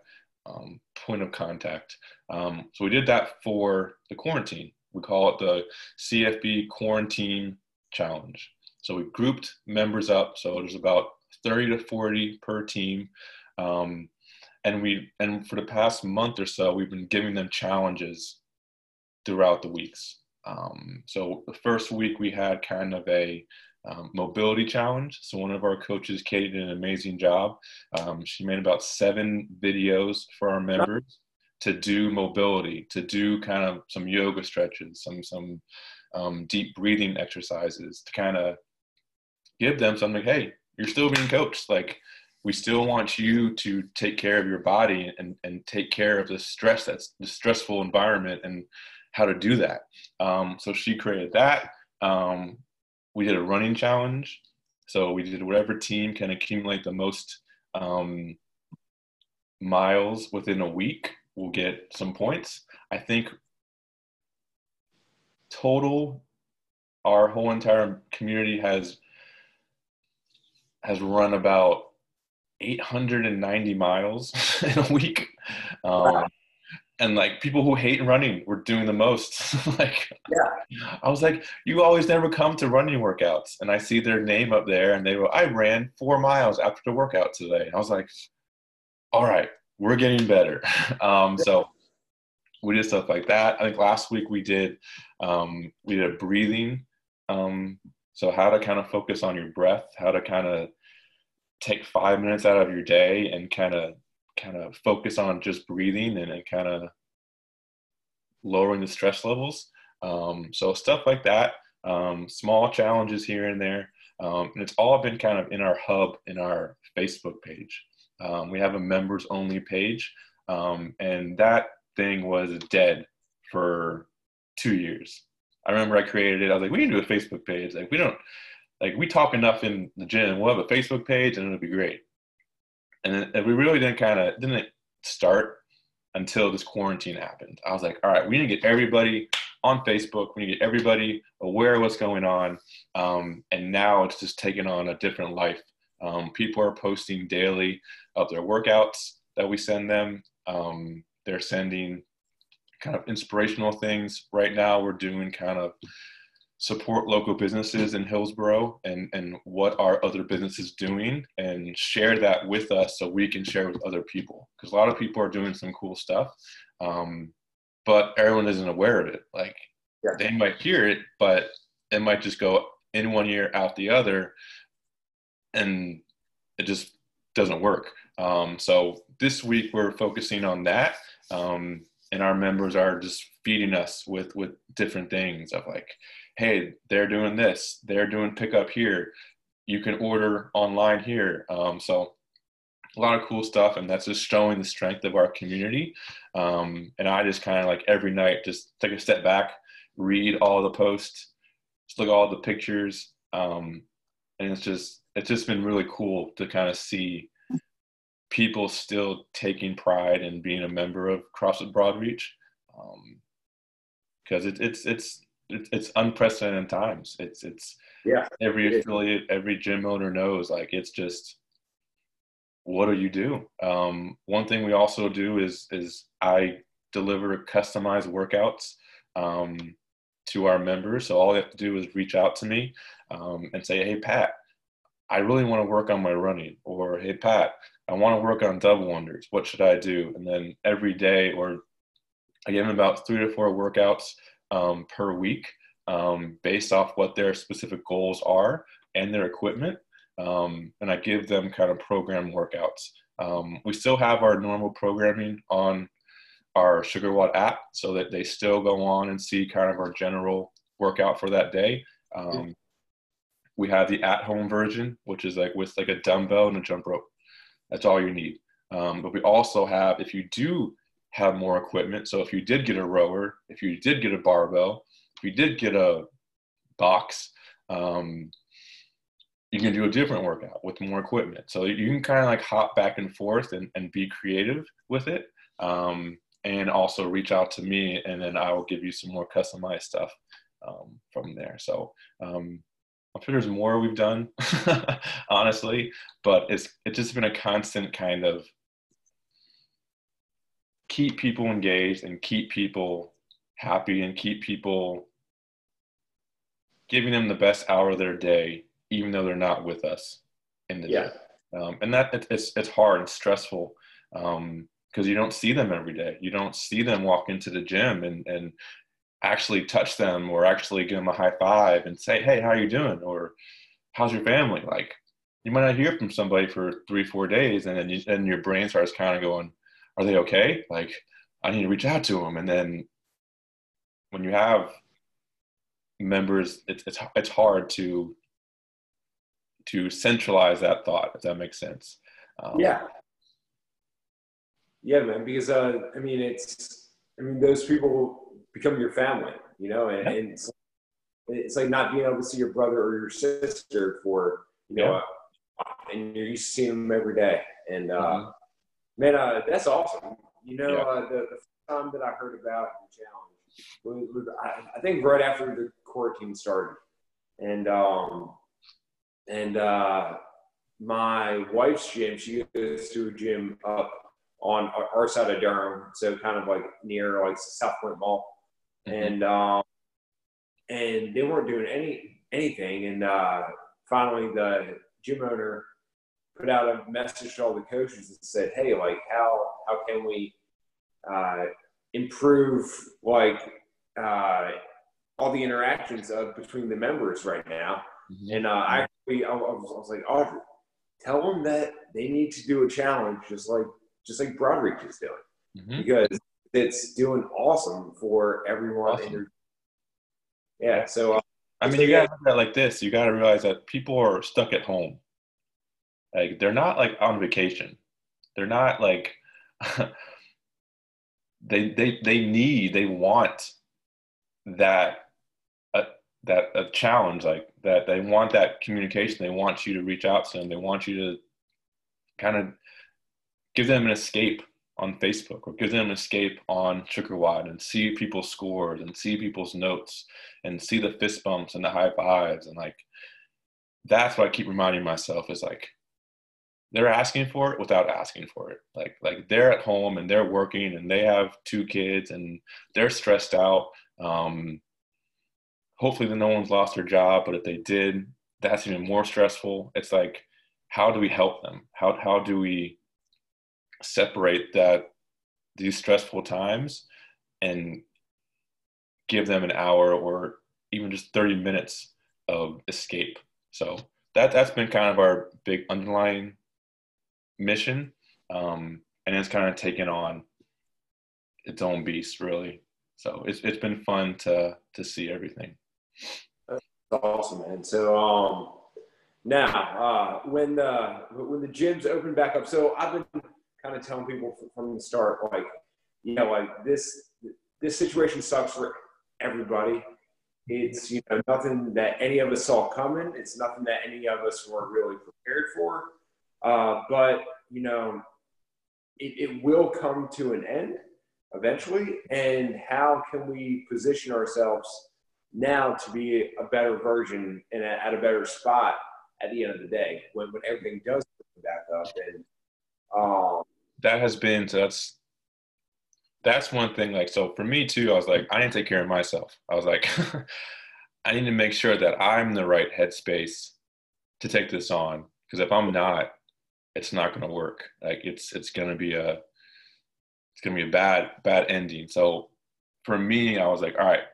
um, point of contact. Um, so we did that for the quarantine. We call it the CFB Quarantine Challenge. So we grouped members up. So there's about 30 to 40 per team. Um, and we and for the past month or so, we've been giving them challenges throughout the weeks. Um, so the first week we had kind of a um, mobility challenge. So one of our coaches, Katie, did an amazing job. Um, she made about seven videos for our members to do mobility, to do kind of some yoga stretches, some some um, deep breathing exercises, to kind of give them something. Like, hey, you're still being coached. Like we still want you to take care of your body and and take care of the stress that's the stressful environment and how to do that. Um, so she created that. Um, we did a running challenge. So we did whatever team can accumulate the most um, miles within a week will get some points. I think total, our whole entire community has has run about 890 miles in a week. Um, wow and like people who hate running were doing the most. Like yeah. I was like you always never come to running workouts. And i see their name up there and they were i ran four miles after the workout today. And i was like all right we're getting better. Um, so we did stuff like that. I think last week we did um, we did a breathing um, so how to kind of focus on your breath how to kind of take five minutes out of your day and kind of kind of focus on just breathing and, and kind of lowering the stress levels. Um, so stuff like that, um, small challenges here and there. Um, and it's all been kind of in our hub in our Facebook page. Um, we have a members only page, um, and that thing was dead for two years. I remember I created it. I was like, we need to do a Facebook page. Like we don't, like we talk enough in the gym. We'll have a Facebook page, and it'll be great and we really didn't kind of didn't start until this quarantine happened. I was like, all right, we need to get everybody on Facebook. We need to get everybody aware of what's going on. Um, and now it's just taken on a different life. Um, people are posting daily of their workouts that we send them. Um, they're sending kind of inspirational things. Right now, we're doing kind of support local businesses in Hillsborough and, and what are other businesses doing and share that with us so we can share with other people. Because a lot of people are doing some cool stuff, um, but everyone isn't aware of it. Like yeah. they might hear it, but it might just go in one ear, out the other, and it just doesn't work. Um, so this week we're focusing on that. Um, and our members are just feeding us with with different things of like hey, they're doing this, they're doing pickup here. You can order online here. Um, so a lot of cool stuff, and that's just showing the strength of our community. Um, and I just kind of like every night just take a step back, read all the posts, just look at all the pictures, um, and it's just it's just been really cool to kind of see people still taking pride in being a member of CrossFit Broadreach because um, it, it's it's it's, it's unprecedented times. It's it's yeah. Every affiliate, every gym owner knows like it's just what do you do? Um, one thing we also do is is I deliver customized workouts um, to our members. So all they have to do is reach out to me um, and say, "Hey Pat, I really want to work on my running," or "Hey Pat, I want to work on double unders. What should I do?" And then every day, or I give them about three to four workouts um, per week um, based off what their specific goals are and their equipment. Um, and I give them kind of program workouts. Um, we still have our normal programming on our SugarWOD app so that they still go on and see kind of our general workout for that day. Um, we have the at-home version, which is like with like a dumbbell and a jump rope. That's all you need. Um, but we also have, if you do have more equipment, so if you did get a rower, if you did get a barbell, if you did get a box, um, you can do a different workout with more equipment. So you can kind of like hop back and forth and, and be creative with it. Um, and also reach out to me and then I will give you some more customized stuff um, from there. So um, I'm sure there's more we've done, honestly, but it's it's just been a constant kind of keep people engaged and keep people happy and keep people giving them the best hour of their day, even though they're not with us in the yeah. day. Um, and that it's it's hard, it's stressful. Um, because you don't see them every day. You don't see them walk into the gym and, and actually touch them or actually give them a high five and say, hey, how are you doing? Or how's your family? Like you might not hear from somebody for three, four days and then you, and your brain starts kind of going, are they okay? Like I need to reach out to them. And then when you have members, it's, it's, it's hard to, to centralize that thought, if that makes sense. Um, yeah. Yeah, man. Because uh, I mean, it's I mean, those people become your family, you know, and, yeah. and it's, it's, like not being able to see your brother or your sister for you know, yeah. and you're used to seeing them every day. And uh, mm-hmm. Man, uh, that's awesome. You know, yeah. uh, the, the first time that I heard about the challenge was, was I, I, think right after the quarantine started, and um, and uh, my wife's gym, she goes to a gym up on our side of Durham, so kind of like near like Southpoint Mall, mm-hmm. and um, and they weren't doing any anything, and uh, finally the gym owner put out a message to all the coaches and said, "Hey, like how how can we uh, improve like uh, all the interactions of between the members right now?" Mm-hmm. And uh, I actually I was, I was like, "Audrey, tell them that they need to do a challenge just like just like Broadreach is doing, mm-hmm. because it's doing awesome for everyone. Awesome. yeah, so uh, I mean, you gotta look at it like this. You gotta realize that people are stuck at home. Like they're not like on vacation. They're not like they they they need they want that uh, that a challenge like that they want that communication. They want you to reach out to them. They want you to kind of give them an escape on Facebook or give them an escape on SugarWOD and see people's scores and see people's notes and see the fist bumps and the high fives. And like that's what I keep reminding myself is like they're asking for it without asking for it. Like like they're at home and they're working and they have two kids and they're stressed out. Um, hopefully, no one's lost their job, but if they did, that's even more stressful. It's like, how do we help them? How how do we separate that these stressful times and give them an hour or even just 30 minutes of escape. So that that's been kind of our big underlying mission, um, and it's kind of taken on its own beast, really. So it's it's been fun to to see everything. Awesome, man. So um, now uh, when the when the gyms open back up, so I've been kind of telling people from the start, like, you know, like this this situation sucks for everybody. It's you know nothing that any of us saw coming. It's nothing that any of us were really prepared for. Uh, but you know, it, it will come to an end eventually. And how can we position ourselves now to be a better version and at a better spot at the end of the day? When, when everything does come back up and um, that has been so that's that's one thing like so for me too i was like i didn't take care of myself. I was like i need to make sure that i'm the right headspace to take this on. Because if i'm not it's not going to work like it's it's going to be a it's going to be a bad bad ending so for me i was like all right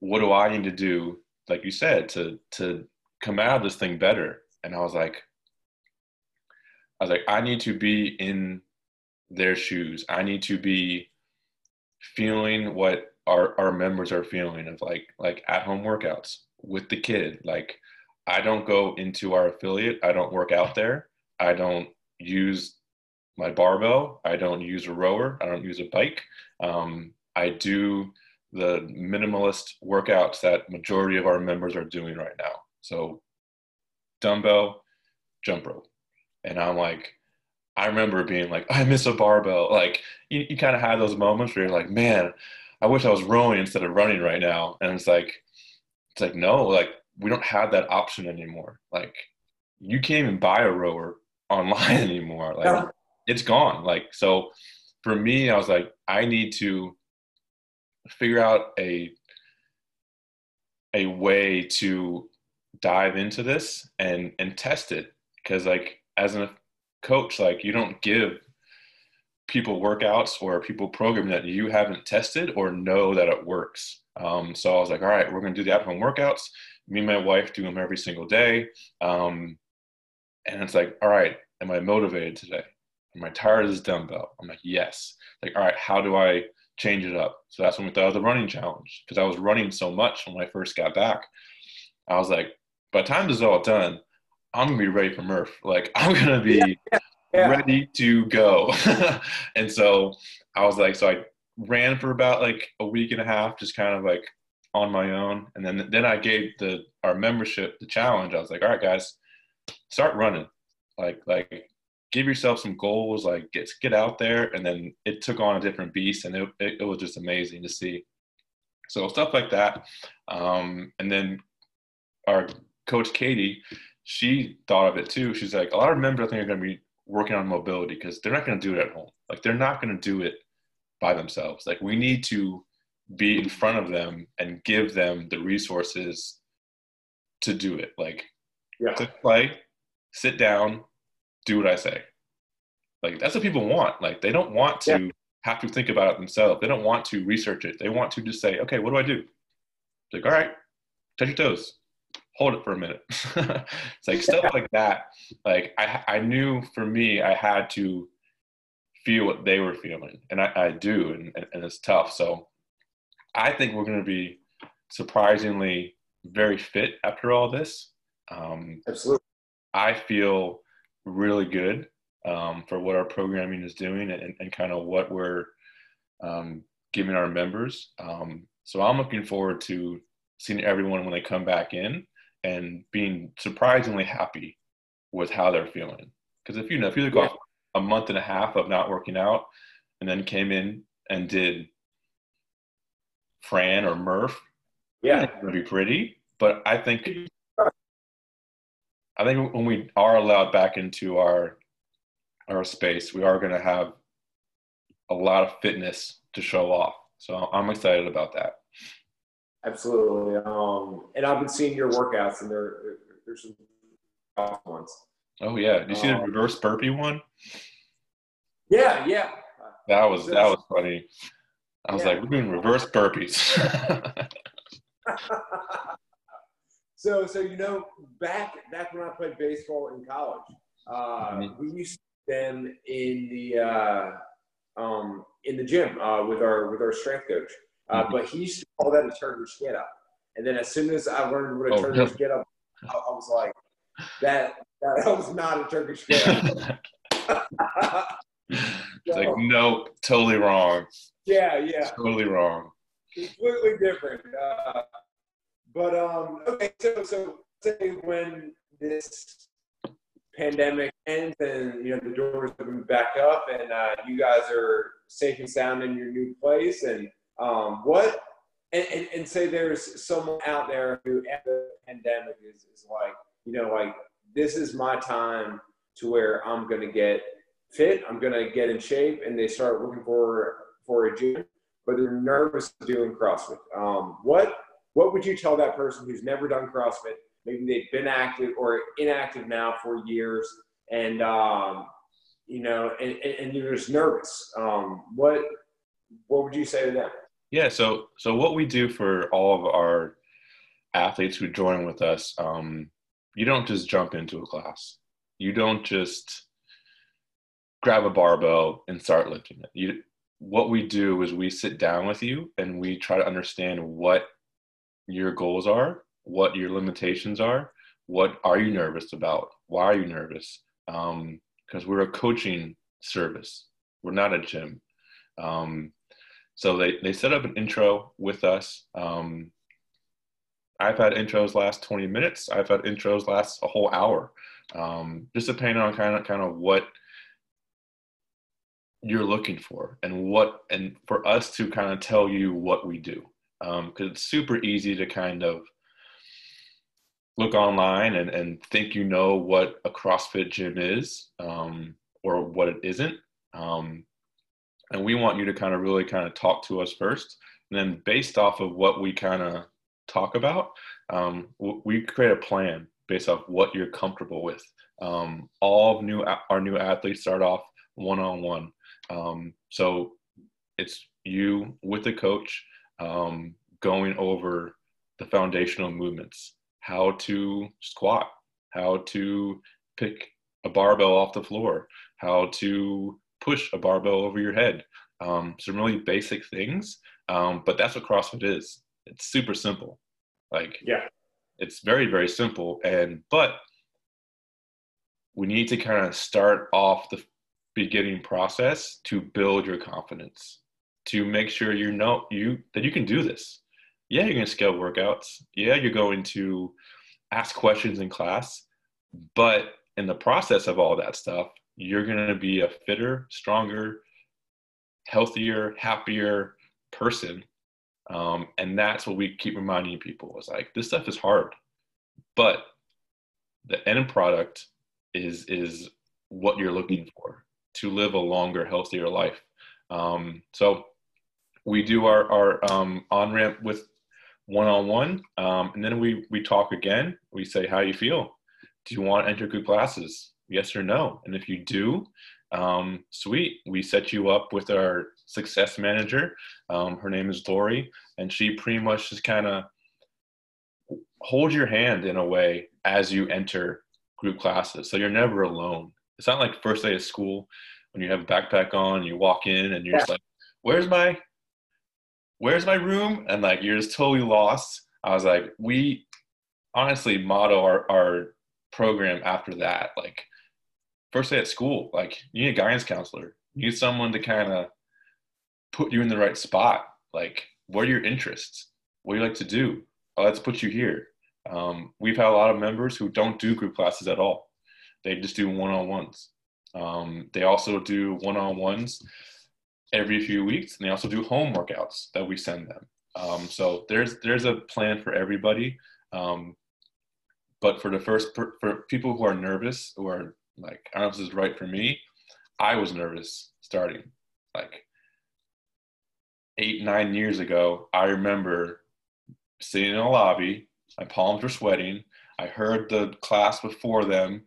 what do i need to do like you said to to come out of this thing better and i was like I was like, I need to be in their shoes. I need to be feeling what our, our members are feeling of like like at home workouts with the kid. Like I don't go into our affiliate. I don't work out there. I don't use my barbell. I don't use a rower. I don't use a bike. Um, I do the minimalist workouts that majority of our members are doing right now. So dumbbell, jump rope. And I'm like, I remember being like, I miss a barbell. Like you, you kind of have those moments where you're like, man, I wish I was rowing instead of running right now. And it's like, it's like, no, like we don't have that option anymore. Like you can't even buy a rower online anymore. Like yeah. it's gone. Like, so for me, I was like, I need to figure out a, a way to dive into this and, and test it. Cause like as a coach, like you don't give people workouts or people programming that you haven't tested or know that it works. Um, so I was like, all right, we're going to do the at-home workouts. Me and my wife do them every single day. Um, and it's like, all right, am I motivated today? Am I tired of this dumbbell? I'm like, yes. Like, all right, how do I change it up? So that's when we thought of the running challenge because I was running so much when I first got back. I was like, by the time this is all done, I'm gonna be ready for Murph. Like, I'm gonna be yeah, yeah. ready to go. and so I was like, so I ran for about like a week and a half, just kind of like on my own. And then then I gave the our membership the challenge. I was like, all right, guys, start running. Like like give yourself some goals. Like get get out there. And then it took on a different beast, and it it, it was just amazing to see. So stuff like that. Um, and then our coach Katie, she thought of it too. She's like, a lot of members I think are going to be working on mobility because they're not going to do it at home. Like they're not going to do it by themselves. Like we need to be in front of them and give them the resources to do it. Like yeah. click play, sit down, do what I say. Like that's what people want. Like they don't want to yeah. have to think about it themselves. They don't want to research it. They want to just say, okay, what do I do? It's like, all right, touch your toes. Hold it for a minute. it's like stuff like that. Like I, I knew for me, I had to feel what they were feeling, and I, I do, and, and it's tough. So I think we're going to be surprisingly very fit after all this. Um, Absolutely. I feel really good um, for what our programming is doing and, and kind of what we're um, giving our members. Um, so I'm looking forward to seeing everyone when they come back in and being surprisingly happy with how they're feeling. Because if you know, if you look off a month and a half of not working out and then came in and did Fran or Murph, yeah, to be pretty. But I think I think when we are allowed back into our our space, we are going to have a lot of fitness to show off. So I'm excited about that. Absolutely. Um, and I've been seeing your workouts, and there there's some awesome ones. Oh yeah, did you see um, the reverse burpee one? Yeah, yeah. That was that was funny. I was yeah. like, we're doing reverse burpees. so, so you know, back back when I played baseball in college, uh, mm-hmm. we used to them in the uh, um, in the gym uh, with our with our strength coach. Uh, mm-hmm. But he used to call that a Turkish get up. And then as soon as I learned what a oh, Turkish yeah. get up, I, I, was like, that that was not a Turkish get up. it's like no, totally wrong. Yeah, yeah. Totally wrong. Completely different. Uh, but um, okay, so so say when this pandemic ends and you know the doors open back up and uh, you guys are safe and sound in your new place and um, what and, and, and, say there's someone out there who after the pandemic is, is like you know like this is my time to where I'm gonna get fit I'm gonna get in shape and they start looking for for a gym, but they're nervous doing CrossFit. Um, what what would you tell that person who's never done CrossFit? Maybe they've been active or inactive now for years, and um, you know, and, and, you're just nervous. Um, what what would you say to them? Yeah, so so what we do for all of our athletes who join with us, um, you don't just jump into a class. You don't just grab a barbell and start lifting it. You, what we do is we sit down with you and we try to understand what your goals are, what your limitations are, what are you nervous about, why are you nervous? Because um, we're a coaching service, we're not a gym. Um, so they, they set up an intro with us. Um, I've had intros last 20 minutes. I've had intros last a whole hour. Um, just depending on kind of kind of what you're looking for and what and for us to kind of tell you what we do because um, it's super easy to kind of look online and, and think you know what a CrossFit gym is um, or what it isn't. Um, and we want you to kind of really kind of talk to us first. And then based off of what we kind of talk about, um, we create a plan based off what you're comfortable with. Um, all new our new athletes start off one on one. So it's you with the coach um, going over the foundational movements, how to squat, how to pick a barbell off the floor, how to push a barbell over your head. Um, some really basic things, um, but that's what CrossFit is. It's super simple. Like, yeah, it's very very simple. And but we need to kind of start off the beginning process to build your confidence, to make sure you know you that you can do this. Yeah, you're gonna scale workouts. Yeah, you're going to ask questions in class, but in the process of all that stuff, you're going to be a fitter, stronger, healthier, happier person. Um, and that's what we keep reminding people is like this stuff is hard, but the end product is is what you're looking for to live a longer, healthier life. Um, so we do our our um, on ramp with one on one, and then we we talk again. We say how you feel. Do you want to enter group classes? yes or no. And if you do, um, sweet, we set you up with our success manager. Um, her name is Lori, and she pretty much just kind of holds your hand in a way as you enter group classes. So you're never alone. It's not like first day of school when you have a backpack on, you walk in and you're yeah. just like, where's my, where's my room? And like, you're just totally lost. I was like, we honestly model our, our program after that. Like, first day at school, like you need a guidance counselor. You need someone to kind of put you in the right spot. Like, what are your interests? What do you like to do? Oh, let's put you here. Um, we've had a lot of members who don't do group classes at all. They just do one-on-ones. Um, they also do one-on-ones every few weeks, and they also do home workouts that we send them. Um, so there's there's a plan for everybody. Um, but for the first for, for people who are nervous, who are like, I don't know if this is right for me. I was nervous starting. Like eight, nine years ago, I remember sitting in a lobby, my palms were sweating. I heard the class before them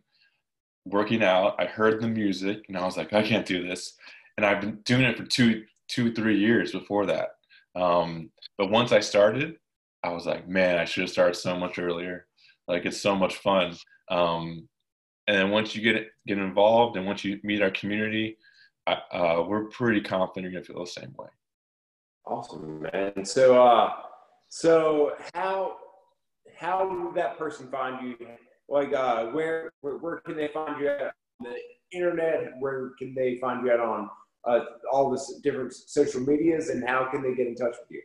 working out. I heard the music, and I was like, I can't do this. And I've been doing it for two, two, three years before that. Um, but once I started, I was like, man, I should have started so much earlier. Like it's so much fun. Um, and then once you get get involved and once you meet our community, uh, we're pretty confident you're gonna feel the same way. Awesome, man. So, uh, so how how would that person find you? Like, uh, where, where where can they find you at internet? Where can they find you at on uh, all the different social medias, and how can they get in touch with you?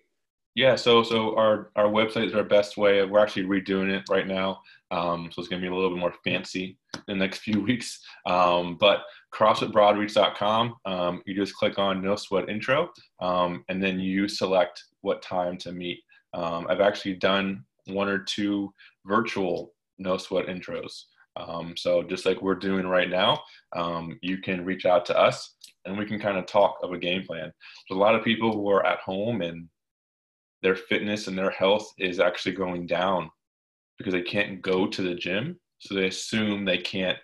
Yeah, so so our our website is our best way. We're actually redoing it right now, um, so it's going to be a little bit more fancy in the next few weeks. Um, but CrossFitBroadreach.com, um, you just click on No Sweat Intro, um, and then you select what time to meet. Um, I've actually done one or two virtual No Sweat intros. Um, so just like we're doing right now, you can reach out to us, and we can kind of talk of a game plan. There's a lot of people who are at home and their fitness and their health is actually going down because they can't go to the gym. So they assume they can't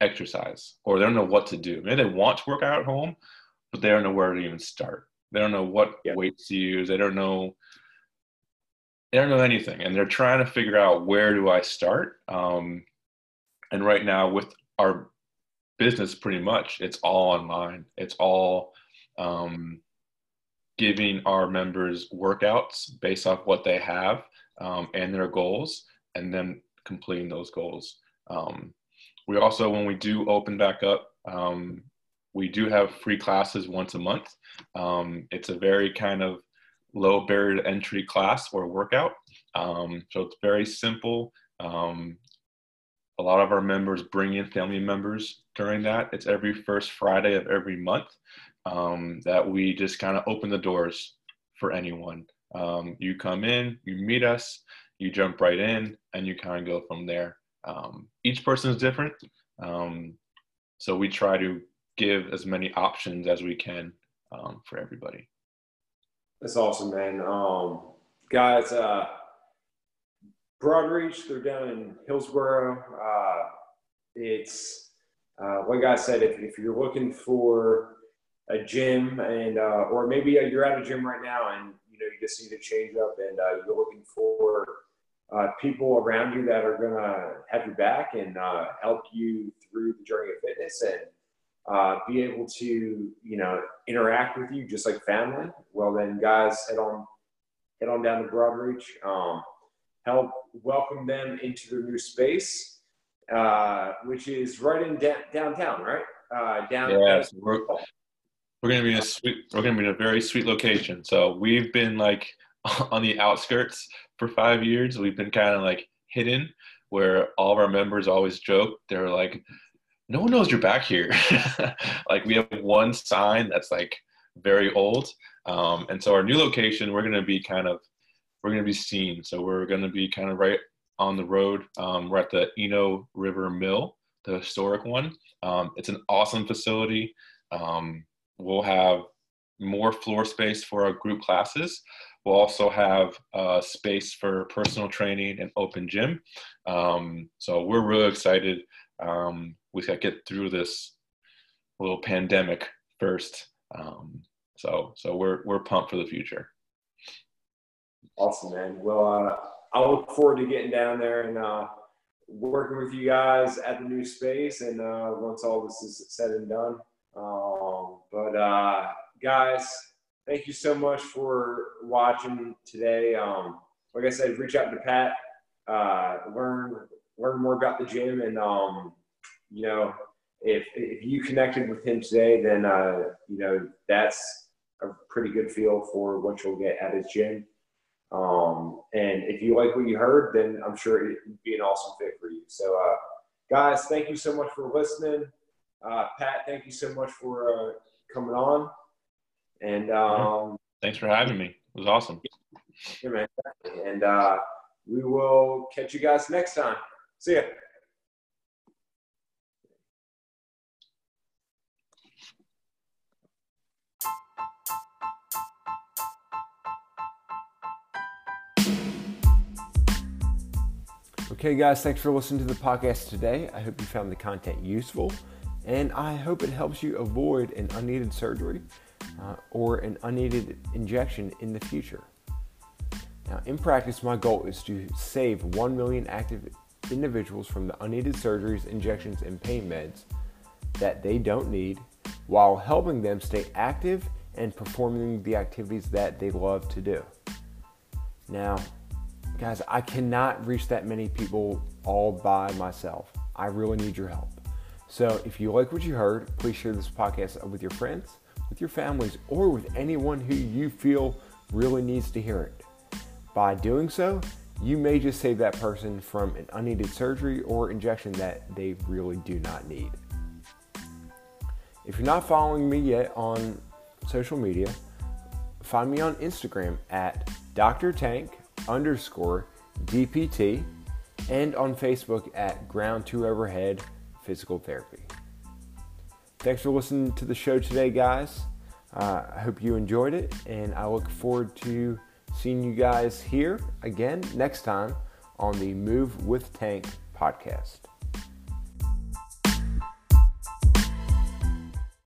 exercise or they don't know what to do. Maybe they want to work out at home, but they don't know where to even start. They don't know what yeah. weights to use. They don't know. They don't know anything, and they're trying to figure out where do I start. Um, and right now, with our business pretty much. It's all online. It's all um, giving our members workouts based off what they have um, and their goals, and then completing those goals. Um, we also, when we do open back up, um, we do have free classes once a month. Um, it's a very kind of low barrier to entry class or workout. Um, so it's very simple. Um, a lot of our members bring in family members during that. It's every first Friday of every month um, that we just kind of open the doors for anyone. Um, you come in, you meet us, you jump right in, and you kind of go from there. Um, each person is different. Um, so we try to give as many options as we can um, for everybody. That's awesome, man. Um, guys, uh, Broadreach, they're down in Hillsborough. Uh, it's, uh, guy said, if, if you're looking for a gym and, uh, or maybe you're at a gym right now and, you know, you just need a change up and uh, you're looking for uh, people around you that are to have your back and uh, help you through the journey of fitness and uh, be able to, you know, interact with you just like family. Well, then, guys, head on, head on down to Broadreach. Um, help welcome them into their new space, uh, which is right in da- downtown, right? Uh, down. Yes, we're, we're gonna be in a sweet. We're gonna be in a very sweet location. So we've been like on the outskirts for five years. We've been kind of like hidden, where all of our members always joke. They're like, no one knows you're back here. like we have one sign that's like very old. Um, and so our new location, we're going to be kind of, we're going to be seen. So we're going to be kind of right on the road. Um, we're at the Eno River Mill, the historic one. Um, it's an awesome facility. Um, we'll have more floor space for our group classes. We'll also have uh, space for personal training and open gym. Um, so we're really excited. Um, we got to get through this little pandemic first. Um, so so we're we're pumped for the future. Awesome, man. Well, uh, I look forward to getting down there and uh, working with you guys at the new space. And uh, once all this is said and done, um, but uh, guys, thank you so much for watching today. Um, like I said, reach out to Pat, uh, learn learn more about the gym, and um, you know, if if you connected with him today, then uh, you know that's a pretty good feel for what you'll get at his gym. Um, and if you like what you heard, then I'm sure it would be an awesome fit for you. So, uh, guys, thank you so much for listening. Uh, Pat, thank you so much for uh, coming on. And um, thanks for having me. It was awesome. Yeah, man. And uh, we will catch you guys next time. See ya. Okay, guys, thanks for listening to the podcast today. I hope you found the content useful, and I hope it helps you avoid an unneeded surgery uh, or an unneeded injection in the future. Now, in practice, my goal is to save 1 million active individuals from the unneeded surgeries, injections, and pain meds that they don't need while helping them stay active and performing the activities that they love to do. Now, Guys, I cannot reach that many people all by myself. I really need your help. So if you like what you heard, please share this podcast with your friends, with your families, or with anyone who you feel really needs to hear it. By doing so, you may just save that person from an unneeded surgery or injection that they really do not need. If you're not following me yet on social media, find me on Instagram at Dr. Tank underscore DPT and on Facebook at Ground to Overhead Physical Therapy. Thanks for listening to the show today, guys. Uh, I hope you enjoyed it, and I look forward to seeing you guys here again next time on the Move with Tank podcast.